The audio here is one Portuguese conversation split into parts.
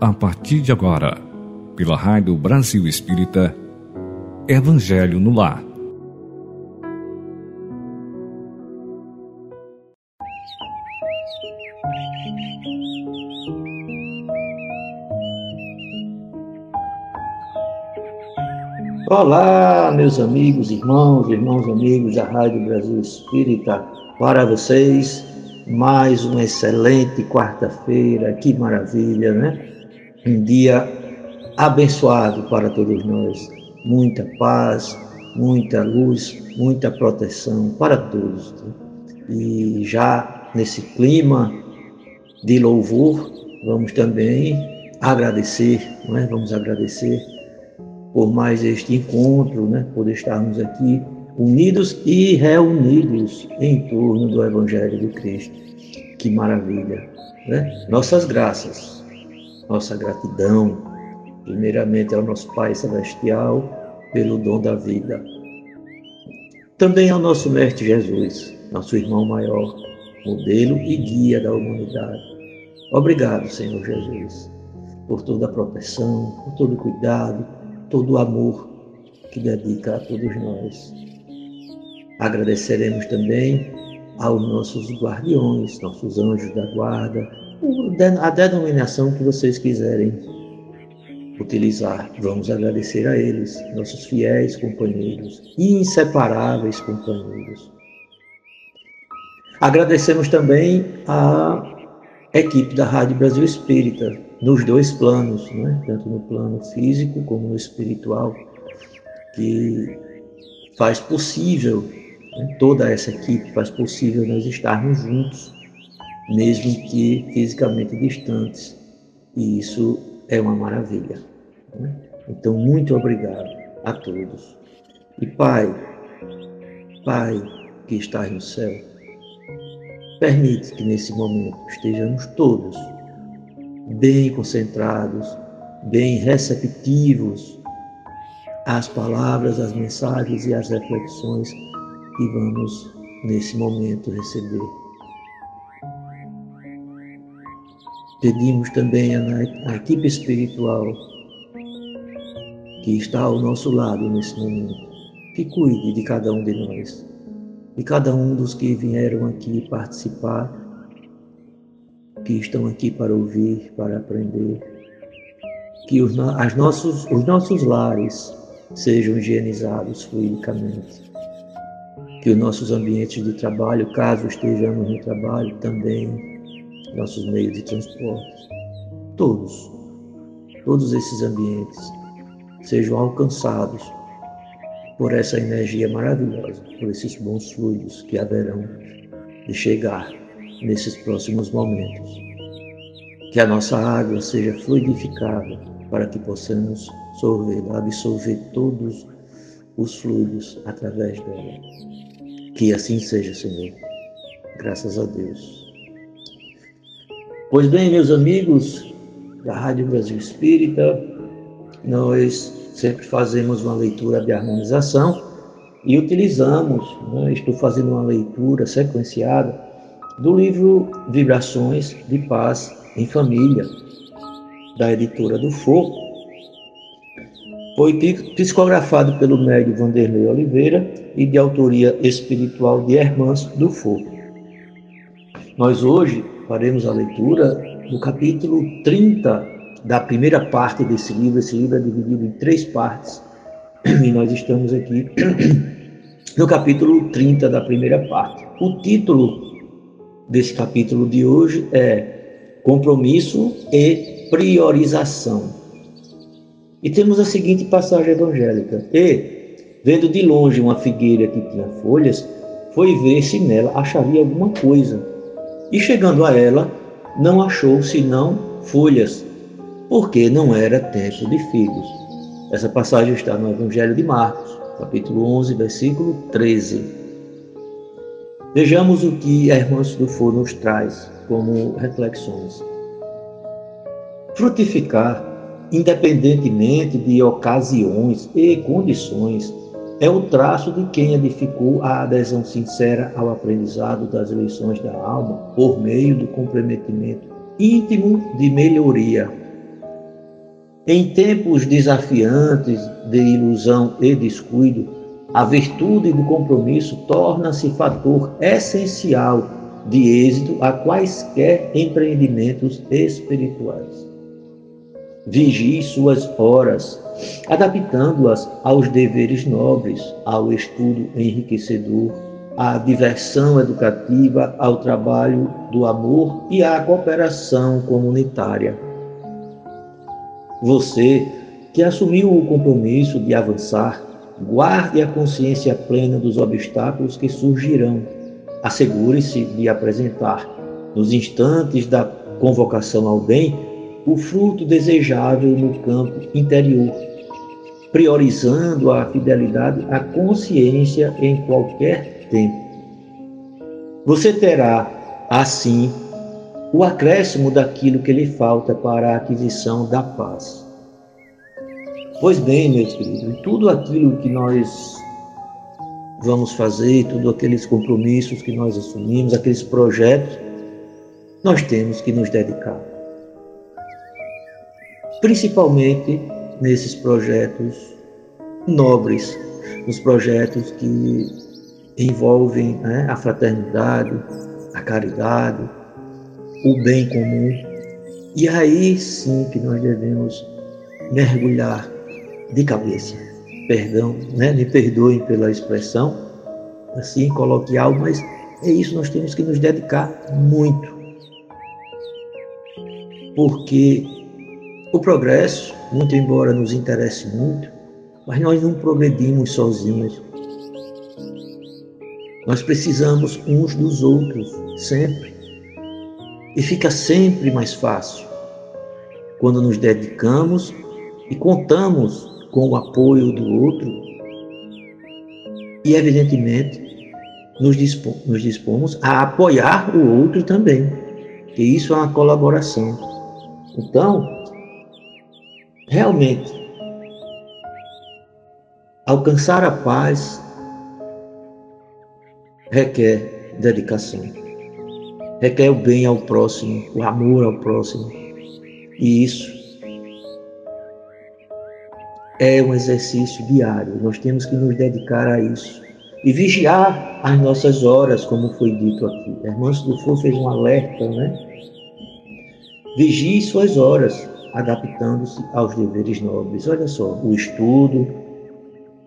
A partir de agora, pela Rádio Brasil Espírita, Evangelho no Lar. Olá, meus amigos, irmãos, irmãos, amigos da Rádio Brasil Espírita, para vocês, mais uma excelente quarta-feira, que maravilha, né? Um dia abençoado para todos nós, muita paz, muita luz, muita proteção para todos. Né? E já nesse clima de louvor, vamos também agradecer, não é? Vamos agradecer por mais este encontro, né? Por estarmos aqui unidos e reunidos em torno do Evangelho de Cristo. Que maravilha! Né? Nossas graças, nossa gratidão, primeiramente ao nosso Pai Celestial pelo dom da vida. Também ao nosso Mestre Jesus, nosso irmão maior, modelo e guia da humanidade. Obrigado, Senhor Jesus, por toda a proteção, por todo o cuidado, todo o amor que dedica a todos nós. Agradeceremos também aos nossos guardiões, nossos anjos da guarda, a denominação que vocês quiserem utilizar. Vamos agradecer a eles, nossos fiéis companheiros, inseparáveis companheiros. Agradecemos também a equipe da Rádio Brasil Espírita, nos dois planos, né? tanto no plano físico como no espiritual, que faz possível né? Toda essa equipe faz possível nós estarmos juntos, mesmo que fisicamente distantes. E isso é uma maravilha. Né? Então, muito obrigado a todos. E Pai, Pai que estás no céu, permite que nesse momento estejamos todos bem concentrados, bem receptivos às palavras, às mensagens e às reflexões que vamos nesse momento receber. Pedimos também à equipe espiritual que está ao nosso lado nesse momento, que cuide de cada um de nós, de cada um dos que vieram aqui participar, que estão aqui para ouvir, para aprender, que os, as nossos, os nossos lares sejam higienizados fluidicamente. Que os nossos ambientes de trabalho, caso estejamos no trabalho, também nossos meios de transporte, todos, todos esses ambientes sejam alcançados por essa energia maravilhosa, por esses bons fluidos que haverão de chegar nesses próximos momentos. Que a nossa água seja fluidificada para que possamos sorver, absorver todos os fluidos através dela. Que assim seja, Senhor. Graças a Deus. Pois bem, meus amigos da Rádio Brasil Espírita, nós sempre fazemos uma leitura de harmonização e utilizamos, né, estou fazendo uma leitura sequenciada do livro Vibrações de Paz em Família, da editora do Foco, foi psicografado pelo médio Vanderlei Oliveira e de autoria espiritual de Hermãs do Fogo. Nós hoje faremos a leitura do capítulo 30 da primeira parte desse livro. Esse livro é dividido em três partes e nós estamos aqui no capítulo 30 da primeira parte. O título desse capítulo de hoje é Compromisso e Priorização. E temos a seguinte passagem evangélica: E, vendo de longe uma figueira que tinha folhas, foi ver se nela acharia alguma coisa. E chegando a ela, não achou senão folhas, porque não era tempo de figos. Essa passagem está no Evangelho de Marcos, capítulo 11, versículo 13. Vejamos o que a irmã Sudufo nos traz como reflexões. Frutificar independentemente de ocasiões e condições, é o traço de quem edificou a adesão sincera ao aprendizado das lições da alma por meio do comprometimento íntimo de melhoria, Em tempos desafiantes de ilusão e descuido, a virtude do compromisso torna-se fator essencial de êxito a quaisquer empreendimentos espirituais. Vigie suas horas, adaptando-as aos deveres nobres, ao estudo enriquecedor, à diversão educativa, ao trabalho do amor e à cooperação comunitária. Você que assumiu o compromisso de avançar, guarde a consciência plena dos obstáculos que surgirão. Assegure-se de apresentar, nos instantes da convocação ao bem, o fruto desejável no campo interior, priorizando a fidelidade à consciência em qualquer tempo. Você terá, assim, o acréscimo daquilo que lhe falta para a aquisição da paz. Pois bem, meus queridos, tudo aquilo que nós vamos fazer, todos aqueles compromissos que nós assumimos, aqueles projetos, nós temos que nos dedicar. Principalmente nesses projetos nobres, nos projetos que envolvem né, a fraternidade, a caridade, o bem comum. E aí sim que nós devemos mergulhar de cabeça. Perdão, né? me perdoem pela expressão, assim coloquial, mas é isso, nós temos que nos dedicar muito. Porque o progresso, muito embora nos interesse muito, mas nós não progredimos sozinhos. Nós precisamos uns dos outros, sempre. E fica sempre mais fácil quando nos dedicamos e contamos com o apoio do outro. E, evidentemente, nos, dispomos, nos dispomos a apoiar o outro também, que isso é uma colaboração. Então, realmente, alcançar a paz requer dedicação, requer o bem ao próximo, o amor ao próximo. E isso é um exercício diário. Nós temos que nos dedicar a isso e vigiar as nossas horas, como foi dito aqui. A irmã Sudufo fez um alerta, né? Vigie suas horas, adaptando-se aos deveres nobres. Olha só, o estudo,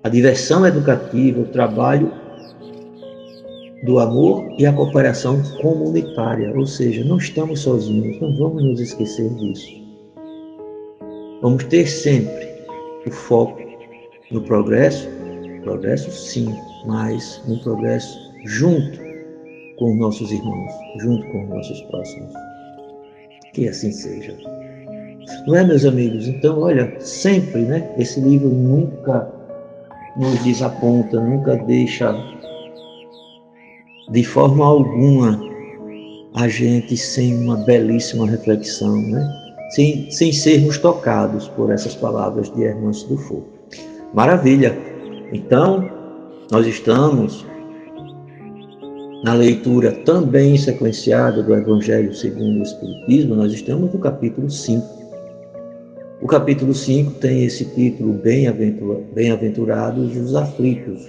a diversão educativa, o trabalho do amor e a cooperação comunitária. Ou seja, não estamos sozinhos, não vamos nos esquecer disso. Vamos ter sempre o foco no progresso, progresso sim, mas no progresso junto com nossos irmãos, junto com nossos próximos. Que assim seja. Não é, meus amigos? Então, olha, sempre, né? Esse livro nunca nos desaponta, nunca deixa de forma alguma a gente sem uma belíssima reflexão, né? sem, sem sermos tocados por essas palavras de Hermãos do Fogo. Maravilha! Então, nós estamos na leitura também sequenciada do Evangelho segundo o Espiritismo, nós estamos no capítulo 5. O capítulo 5 tem esse título Bem-aventurados os aflitos.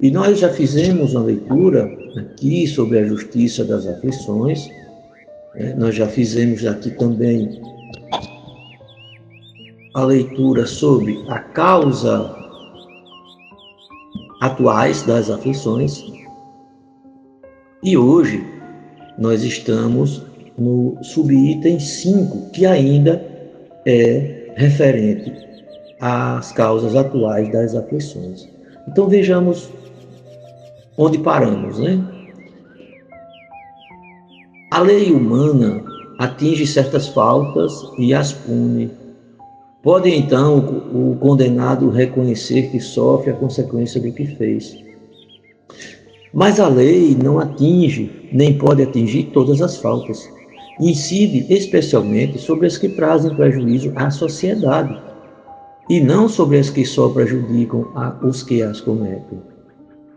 E nós já fizemos uma leitura aqui sobre a justiça das aflições, é, nós já fizemos aqui também a leitura sobre a causa atuais das aflições. E hoje nós estamos no subitem 5, que ainda é referente às causas atuais das aflições. Então vejamos onde paramos, né? A lei humana atinge certas faltas e as pune. Pode então o condenado reconhecer que sofre a consequência do que fez. Mas a lei não atinge, nem pode atingir todas as faltas. Incide especialmente sobre as que trazem prejuízo à sociedade e não sobre as que só prejudicam os que as cometem.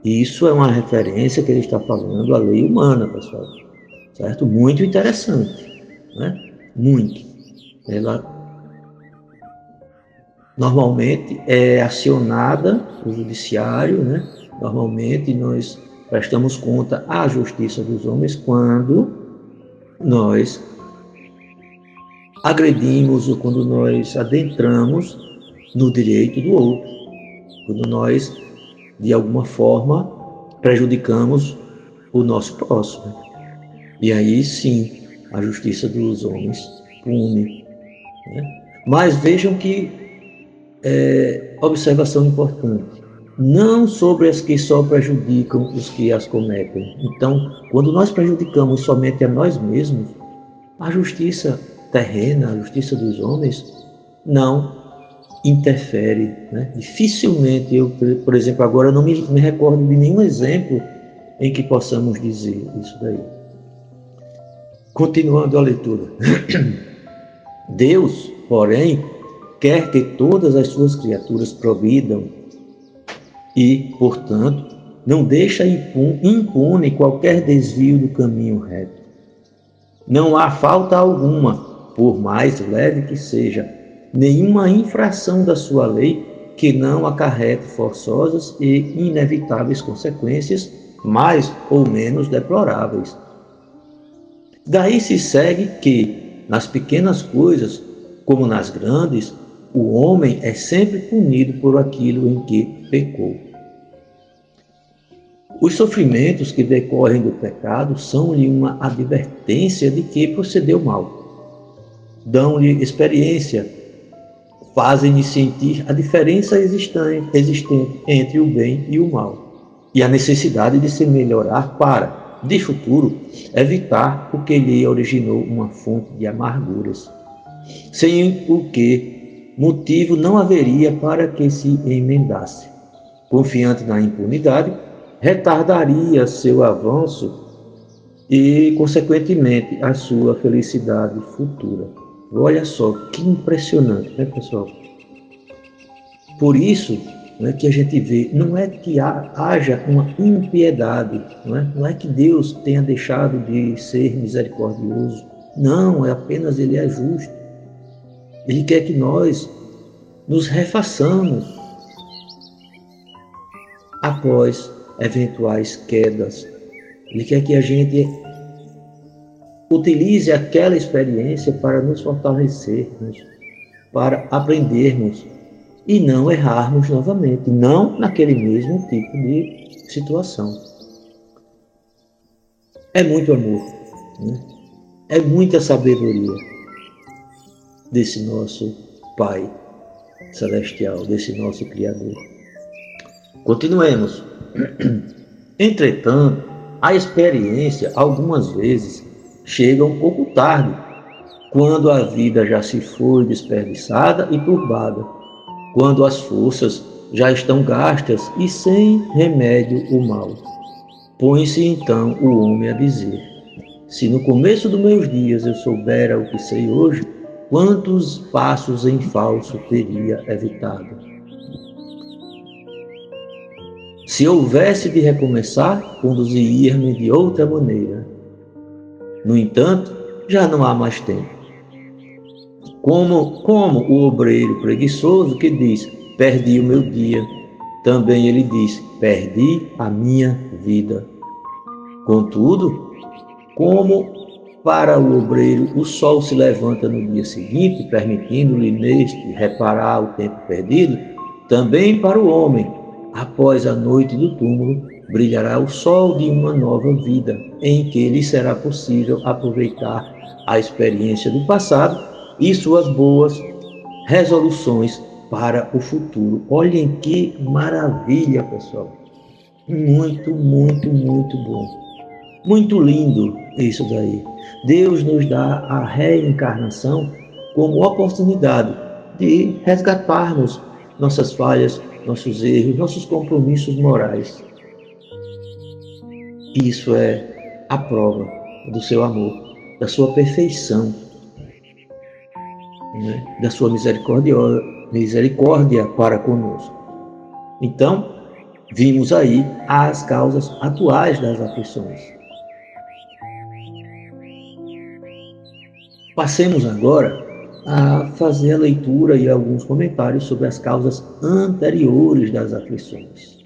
Isso é uma referência que ele está falando à lei humana, pessoal certo? Muito interessante, né? Muito. Ela normalmente é acionada o judiciário, né? Normalmente nós prestamos conta à justiça dos homens quando nós agredimos ou quando nós adentramos no direito do outro, quando nós de alguma forma prejudicamos o nosso próximo. E aí sim, a justiça dos homens pune. Né? Mas vejam que é, observação importante não sobre as que só prejudicam os que as cometem. Então, quando nós prejudicamos somente a nós mesmos, a justiça terrena, a justiça dos homens, não interfere. Né? Dificilmente, eu, por exemplo, agora não me, me recordo de nenhum exemplo em que possamos dizer isso daí. Continuando a leitura. Deus, porém, quer que todas as suas criaturas providam e, portanto, não deixa impune qualquer desvio do caminho reto. Não há falta alguma, por mais leve que seja, nenhuma infração da sua lei que não acarrete forçosas e inevitáveis consequências, mais ou menos deploráveis. Daí se segue que, nas pequenas coisas, como nas grandes, o homem é sempre punido por aquilo em que pecou. Os sofrimentos que decorrem do pecado são-lhe uma advertência de que procedeu mal. Dão-lhe experiência, fazem-lhe sentir a diferença existente, entre o bem e o mal, e a necessidade de se melhorar para, de futuro, evitar o que lhe originou uma fonte de amarguras, sem o que motivo não haveria para que se emendasse. Confiante na impunidade, retardaria seu avanço e, consequentemente, a sua felicidade futura. Olha só que impressionante, né, pessoal? Por isso né, que a gente vê, não é que haja uma impiedade, não é? não é que Deus tenha deixado de ser misericordioso, não, é apenas Ele é justo. Ele quer que nós nos refaçamos após eventuais quedas. Ele quer que a gente utilize aquela experiência para nos fortalecermos, para aprendermos e não errarmos novamente, não naquele mesmo tipo de situação. É muito amor, né? é muita sabedoria desse nosso Pai Celestial, desse nosso Criador. Continuemos. Entretanto, a experiência, algumas vezes, chega um pouco tarde, quando a vida já se foi desperdiçada e turbada, quando as forças já estão gastas e sem remédio o mal. Põe-se então o homem a dizer: Se no começo dos meus dias eu soubera o que sei hoje, quantos passos em falso teria evitado? Se houvesse de recomeçar, conduzir-me de outra maneira. No entanto, já não há mais tempo. Como, como o obreiro preguiçoso que diz: Perdi o meu dia, também ele diz: Perdi a minha vida. Contudo, como para o obreiro o sol se levanta no dia seguinte, permitindo-lhe neste reparar o tempo perdido, também para o homem após a noite do túmulo, brilhará o sol de uma nova vida, em que lhe será possível aproveitar a experiência do passado e suas boas resoluções para o futuro. Olhem que maravilha, pessoal. Muito, muito, muito bom. Muito lindo isso daí. Deus nos dá a reencarnação como oportunidade de resgatarmos nossas falhas, nossos erros, nossos compromissos morais. Isso é a prova do seu amor, da sua perfeição, né? da sua misericórdia, misericórdia para conosco. Então, vimos aí as causas atuais das aflições. Passemos agora a fazer a leitura e alguns comentários sobre as causas anteriores das aflições.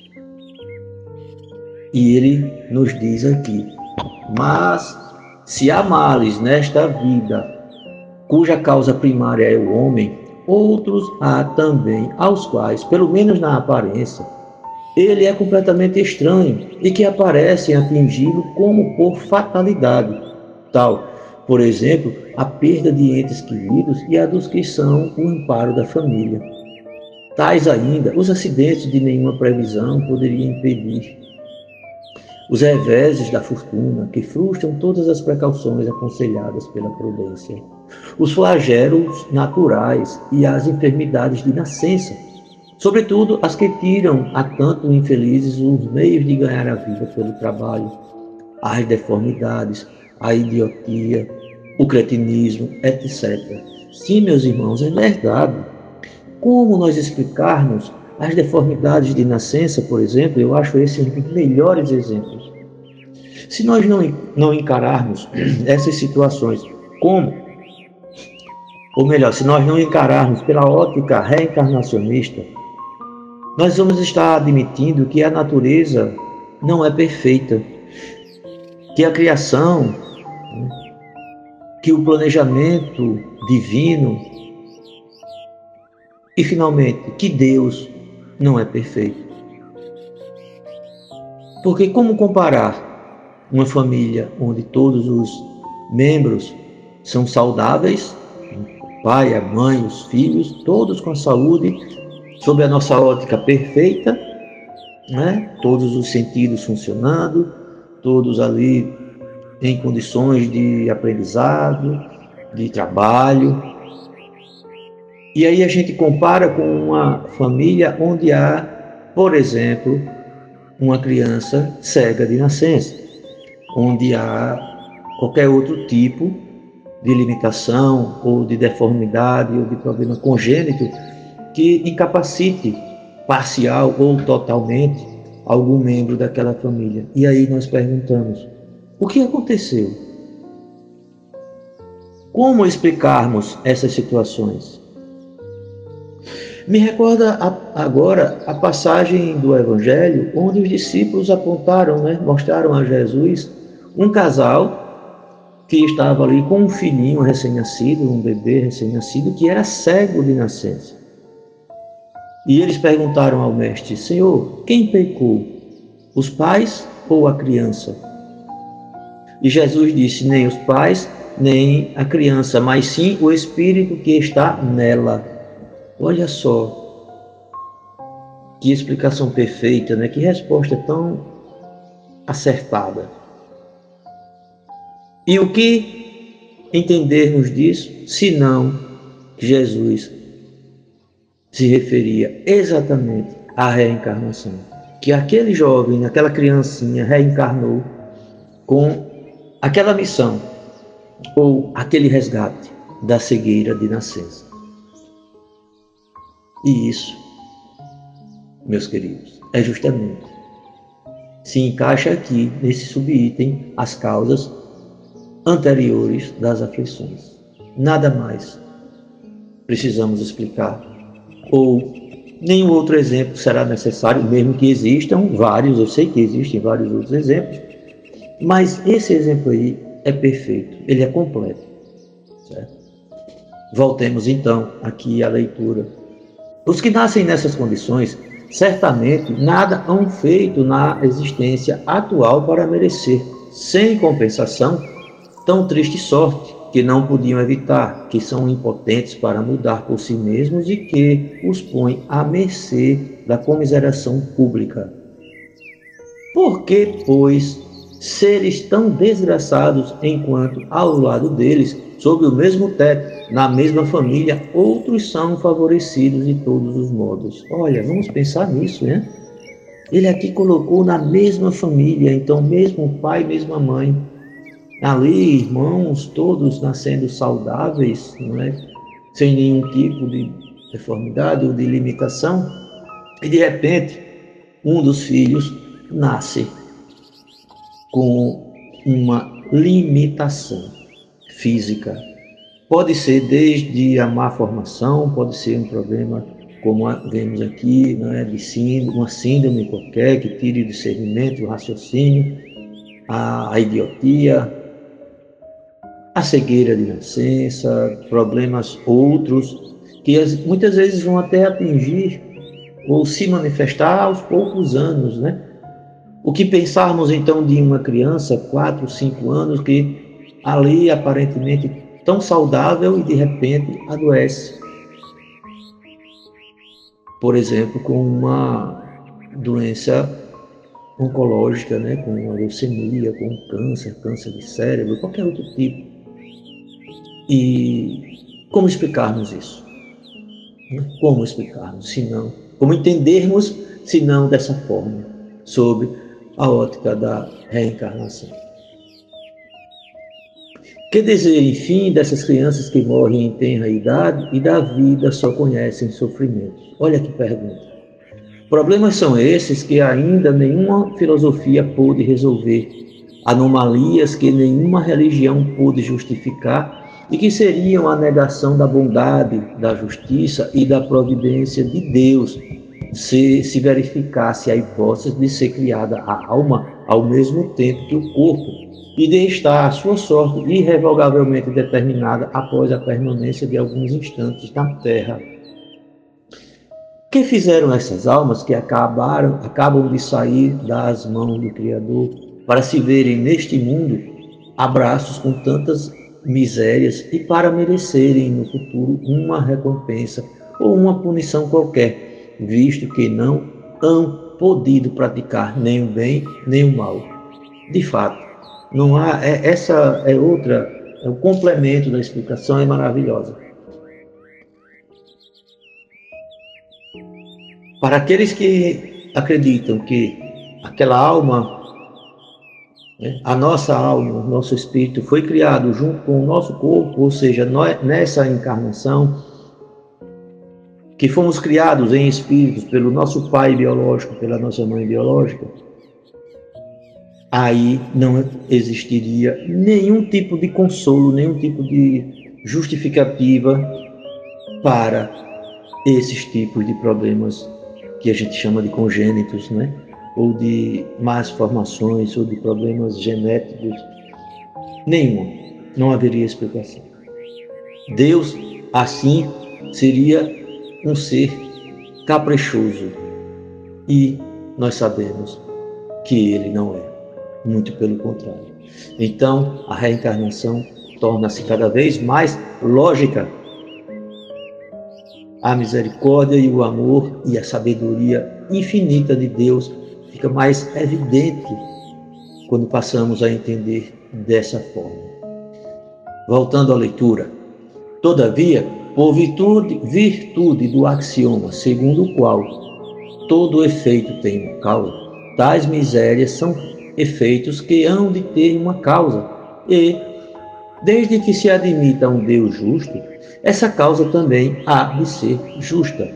E ele nos diz aqui: Mas se há males nesta vida, cuja causa primária é o homem, outros há também, aos quais, pelo menos na aparência, ele é completamente estranho e que aparecem atingi-lo como por fatalidade, tal, por exemplo, a perda de entes queridos e a dos que são o amparo da família. Tais ainda, os acidentes de nenhuma previsão poderiam impedir. Os reveses da fortuna, que frustram todas as precauções aconselhadas pela prudência os flagelos naturais e as enfermidades de nascença, sobretudo as que tiram a tanto infelizes os meios de ganhar a vida pelo trabalho, as deformidades, a idiotia, o cretinismo, etc. Sim, meus irmãos, é verdade. Como nós explicarmos as deformidades de nascença, por exemplo, eu acho esses os melhores exemplos. Se nós não, não encararmos essas situações como ou melhor, se nós não encararmos pela ótica reencarnacionista, nós vamos estar admitindo que a natureza não é perfeita, que a criação, que o planejamento divino e, finalmente, que Deus não é perfeito. Porque como comparar uma família onde todos os membros são saudáveis pai, a mãe, os filhos, todos com saúde, sob a nossa ótica perfeita, né? todos os sentidos funcionando, todos ali em condições de aprendizado, de trabalho. E aí a gente compara com uma família onde há, por exemplo, uma criança cega de nascença, onde há qualquer outro tipo de limitação ou de deformidade ou de problema congênito que incapacite parcial ou totalmente algum membro daquela família. E aí nós perguntamos: o que aconteceu? Como explicarmos essas situações? Me recorda agora a passagem do Evangelho onde os discípulos apontaram, né, mostraram a Jesus um casal que estava ali com um filhinho recém-nascido, um bebê recém-nascido, que era cego de nascença. E eles perguntaram ao mestre: Senhor, quem pecou? Os pais ou a criança? E Jesus disse: Nem os pais, nem a criança, mas sim o espírito que está nela. Olha só. Que explicação perfeita, né? Que resposta tão acertada. E o que entendermos disso, se não Jesus se referia exatamente à reencarnação? Que aquele jovem, aquela criancinha reencarnou com aquela missão ou aquele resgate da cegueira de nascença. E isso, meus queridos, é justamente se encaixa aqui nesse subitem as causas anteriores das aflições. Nada mais precisamos explicar. Ou nenhum outro exemplo será necessário, mesmo que existam vários, eu sei que existem vários outros exemplos, mas esse exemplo aí é perfeito, ele é completo. Certo? Voltemos então aqui à leitura. Os que nascem nessas condições, certamente nada hão feito na existência atual para merecer, sem compensação, tão triste sorte que não podiam evitar, que são impotentes para mudar por si mesmos e que os põe à mercê da comiseração pública. Por que, pois, seres tão desgraçados enquanto ao lado deles, sob o mesmo teto, na mesma família, outros são favorecidos de todos os modos? Olha, vamos pensar nisso, né? Ele aqui colocou na mesma família, então mesmo pai, mesma mãe, ali irmãos todos nascendo saudáveis, não é? sem nenhum tipo de deformidade ou de limitação, e de repente um dos filhos nasce com uma limitação física, Pode ser desde a má formação, pode ser um problema como vemos aqui, né, de síndrome, uma síndrome qualquer que tire o discernimento, o raciocínio, a, a idiotia, a cegueira de nascença, problemas outros, que as, muitas vezes vão até atingir ou se manifestar aos poucos anos, né? O que pensarmos então de uma criança, 4, 5 anos, que ali aparentemente tão saudável e de repente adoece. Por exemplo, com uma doença oncológica, né, com uma leucemia, com câncer, câncer de cérebro, qualquer outro tipo. E como explicarmos isso? Como explicarmos, se não? Como entendermos, se não dessa forma, sobre a ótica da reencarnação? Que dizer, enfim, dessas crianças que morrem em tenra idade e da vida só conhecem sofrimentos? Olha que pergunta. Problemas são esses que ainda nenhuma filosofia pôde resolver, anomalias que nenhuma religião pôde justificar e que seriam a negação da bondade, da justiça e da providência de Deus, se se verificasse a hipótese de ser criada a alma ao mesmo tempo que o corpo e de estar a sua sorte irrevogavelmente determinada após a permanência de alguns instantes na terra. Que fizeram essas almas que acabaram, acabam de sair das mãos do Criador para se verem neste mundo abraços com tantas misérias e para merecerem no futuro uma recompensa ou uma punição qualquer, visto que não hão podido praticar nem o bem nem o mal. De fato, não há, é, essa é outra, é o complemento da explicação é maravilhosa. Para aqueles que acreditam que aquela alma, né, a nossa alma, o nosso espírito foi criado junto com o nosso corpo, ou seja, nessa encarnação, que fomos criados em espíritos pelo nosso pai biológico, pela nossa mãe biológica, aí não existiria nenhum tipo de consolo, nenhum tipo de justificativa para esses tipos de problemas que a gente chama de congênitos, né? ou de más formações, ou de problemas genéticos. Nenhuma. Não haveria explicação. Deus, assim, seria um ser caprichoso. E nós sabemos que ele não é muito pelo contrário. Então, a reencarnação torna-se cada vez mais lógica. A misericórdia e o amor e a sabedoria infinita de Deus fica mais evidente quando passamos a entender dessa forma. Voltando à leitura. Todavia, por virtude, virtude do axioma segundo o qual todo efeito tem uma causa, tais misérias são efeitos que hão de ter uma causa. E, desde que se admita um Deus justo, essa causa também há de ser justa.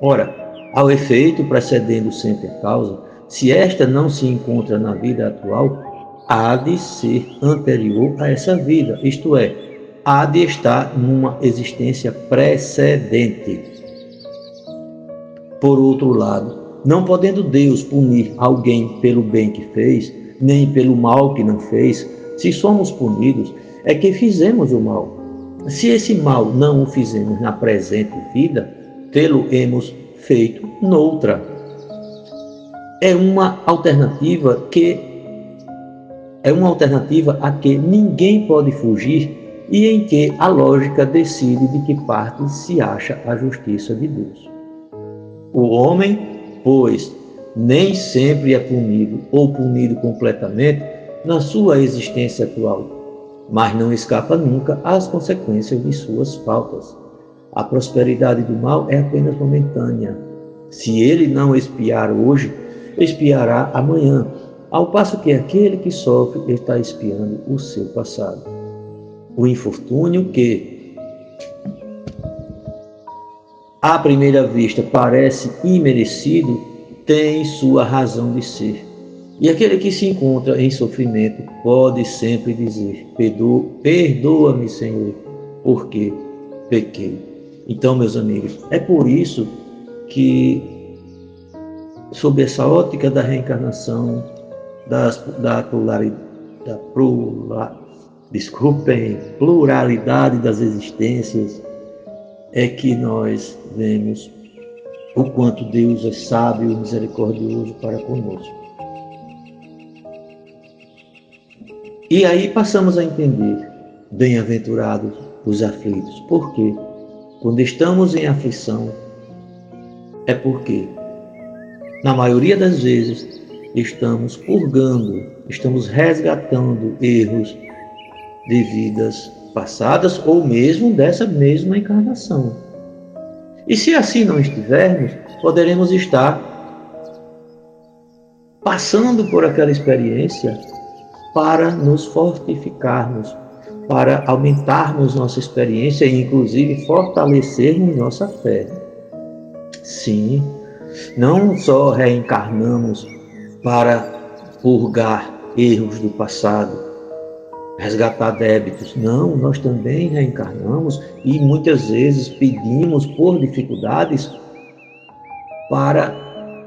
Ora, ao efeito precedendo sempre a causa, se esta não se encontra na vida atual, há de ser anterior a essa vida, isto é, há de estar numa existência precedente. Por outro lado, não podendo Deus punir alguém pelo bem que fez, nem pelo mal que não fez, se somos punidos, é que fizemos o mal. Se esse mal não o fizemos na presente vida, tê-lo hemos feito noutra. É uma alternativa que é uma alternativa a que ninguém pode fugir e em que a lógica decide de que parte se acha a justiça de Deus. O homem pois nem sempre é punido ou punido completamente na sua existência atual, mas não escapa nunca às consequências de suas faltas. A prosperidade do mal é apenas momentânea. Se ele não espiar hoje, espiará amanhã, ao passo que aquele que sofre está espiando o seu passado. O infortúnio que, à primeira vista parece imerecido, tem sua razão de ser. E aquele que se encontra em sofrimento pode sempre dizer: Perdoa-me, Senhor, porque pequei. Então, meus amigos, é por isso que, sob essa ótica da reencarnação, das, da pluralidade, da desculpem, pluralidade das existências, é que nós vemos o quanto Deus é sábio e misericordioso para conosco. E aí passamos a entender, bem-aventurados os aflitos. Por quê? Quando estamos em aflição, é porque, na maioria das vezes, estamos purgando, estamos resgatando erros de vidas passadas ou mesmo dessa mesma encarnação. E se assim não estivermos, poderemos estar passando por aquela experiência para nos fortificarmos, para aumentarmos nossa experiência e, inclusive, fortalecermos nossa fé. Sim, não só reencarnamos para purgar erros do passado, resgatar débitos. Não, nós também reencarnamos e muitas vezes pedimos por dificuldades para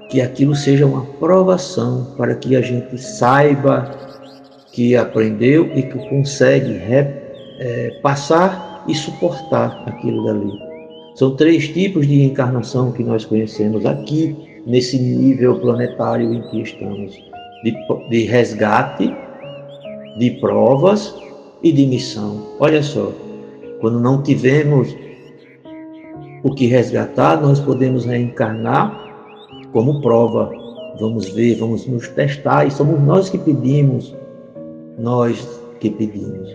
que aquilo seja uma provação, para que a gente saiba que aprendeu e que consegue é, passar e suportar aquilo dali. São três tipos de encarnação que nós conhecemos aqui, nesse nível planetário em que estamos: de, de resgate, de provas e de missão. Olha só, quando não tivemos o que resgatar, nós podemos reencarnar como prova. Vamos ver, vamos nos testar, e somos nós que pedimos nós que pedimos.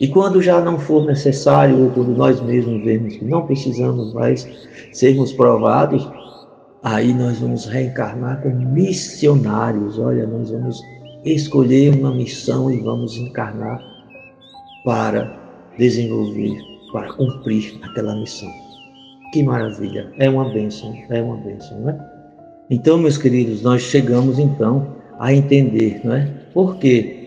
E quando já não for necessário, ou quando nós mesmos vemos que não precisamos mais sermos provados, aí nós vamos reencarnar como missionários. Olha, nós vamos escolher uma missão e vamos encarnar para desenvolver, para cumprir aquela missão. Que maravilha! É uma bênção, é uma bênção, não é? Então, meus queridos, nós chegamos então a entender, não é? Por que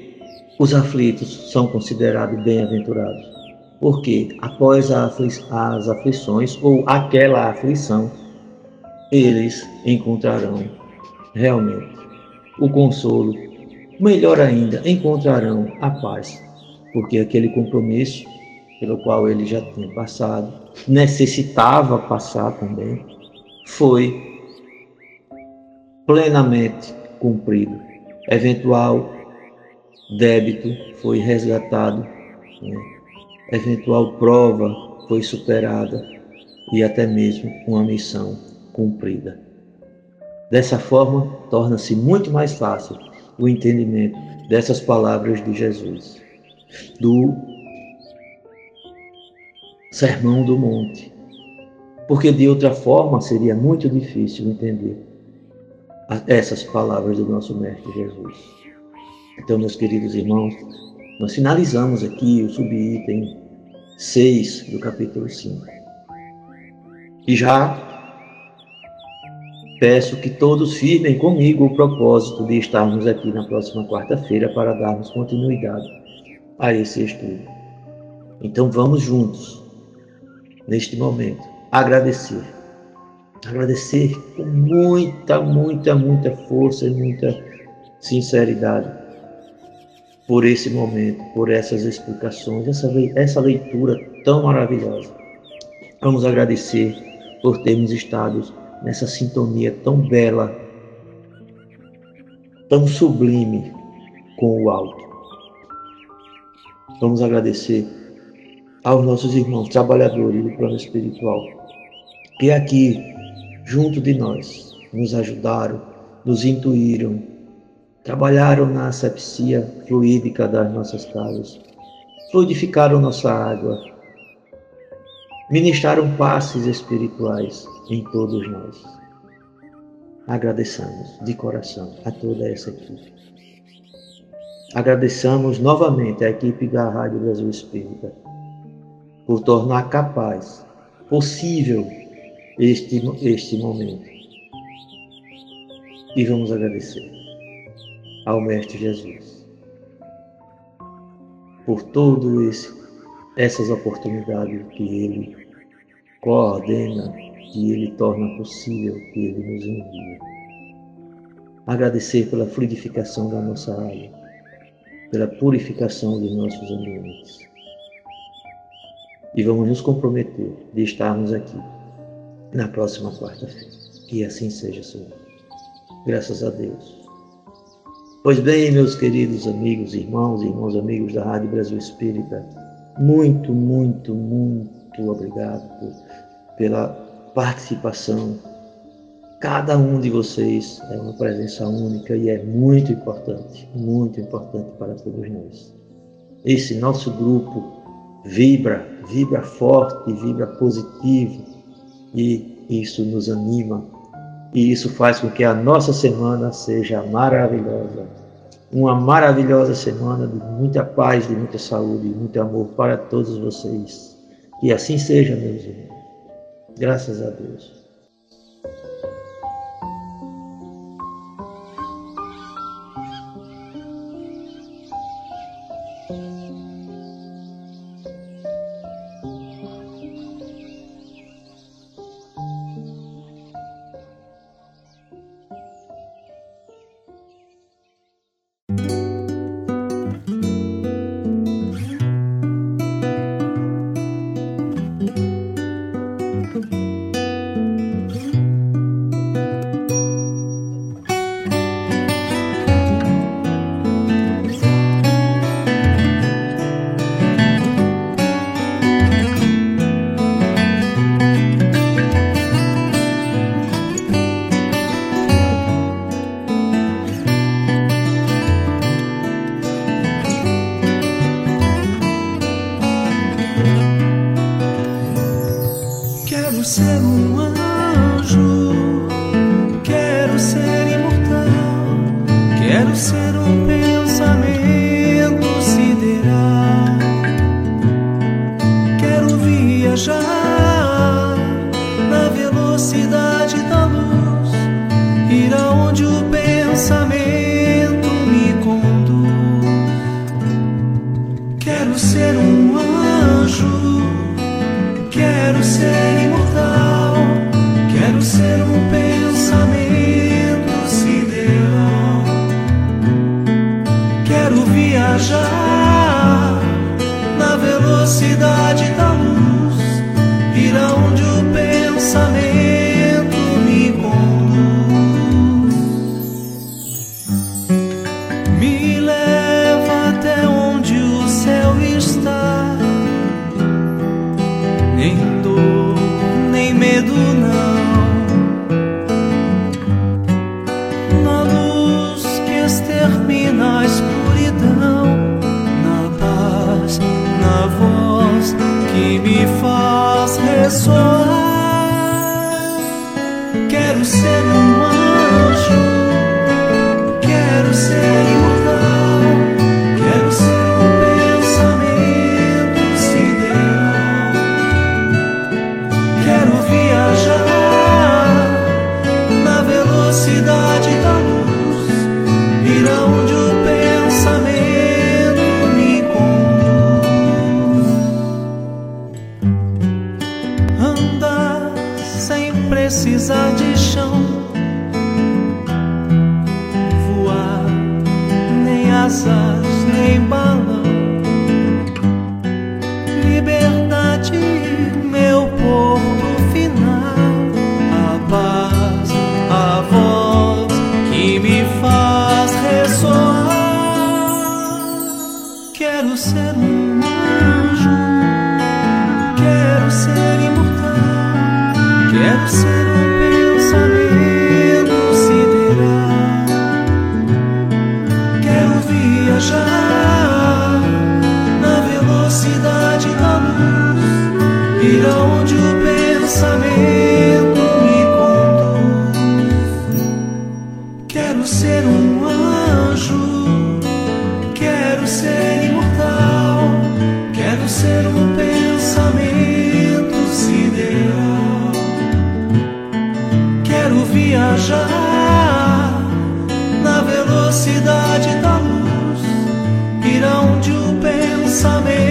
os aflitos são considerados bem-aventurados, porque após as aflições ou aquela aflição, eles encontrarão realmente o consolo, melhor ainda, encontrarão a paz, porque aquele compromisso pelo qual ele já tinha passado, necessitava passar também, foi plenamente cumprido. Eventual débito foi resgatado, né? eventual prova foi superada e até mesmo uma missão cumprida. Dessa forma, torna-se muito mais fácil o entendimento dessas palavras de Jesus, do Sermão do Monte, porque de outra forma seria muito difícil entender essas palavras do nosso Mestre Jesus. Então, meus queridos irmãos, nós finalizamos aqui o subitem 6 do capítulo 5. E já peço que todos firmem comigo o propósito de estarmos aqui na próxima quarta-feira para darmos continuidade a esse estudo. Então vamos juntos, neste momento, agradecer. Agradecer com muita, muita, muita força e muita sinceridade por esse momento, por essas explicações, essa, essa leitura tão maravilhosa. Vamos agradecer por termos estado nessa sintonia tão bela, tão sublime com o alto. Vamos agradecer aos nossos irmãos trabalhadores do plano espiritual que aqui, junto de nós, nos ajudaram, nos intuíram, trabalharam na asepsia fluídica das nossas casas, fluidificaram nossa água, ministraram passes espirituais em todos nós. Agradeçamos de coração a toda essa equipe. Agradeçamos novamente a equipe da Rádio Brasil Espírita por tornar capaz, possível, este, este momento. E vamos agradecer ao Mestre Jesus por todo esse essas oportunidades que Ele coordena, que Ele torna possível, que Ele nos envia. Agradecer pela fluidificação da nossa água, pela purificação dos nossos ambientes. E vamos nos comprometer de estarmos aqui na próxima quarta-feira. Que assim seja, Senhor. Graças a Deus. Pois bem, meus queridos amigos, irmãos, irmãos, amigos da Rádio Brasil Espírita, muito, muito, muito obrigado pela participação. Cada um de vocês é uma presença única e é muito importante, muito importante para todos nós. Esse nosso grupo vibra, vibra forte, vibra positivo e isso nos anima e isso faz com que a nossa semana seja maravilhosa. Uma maravilhosa semana de muita paz, de muita saúde, de muito amor para todos vocês. Que assim seja, meus irmãos. Graças a Deus. ser um anjo, quero ser. viajar na velocidade da luz, irá onde o pensamento.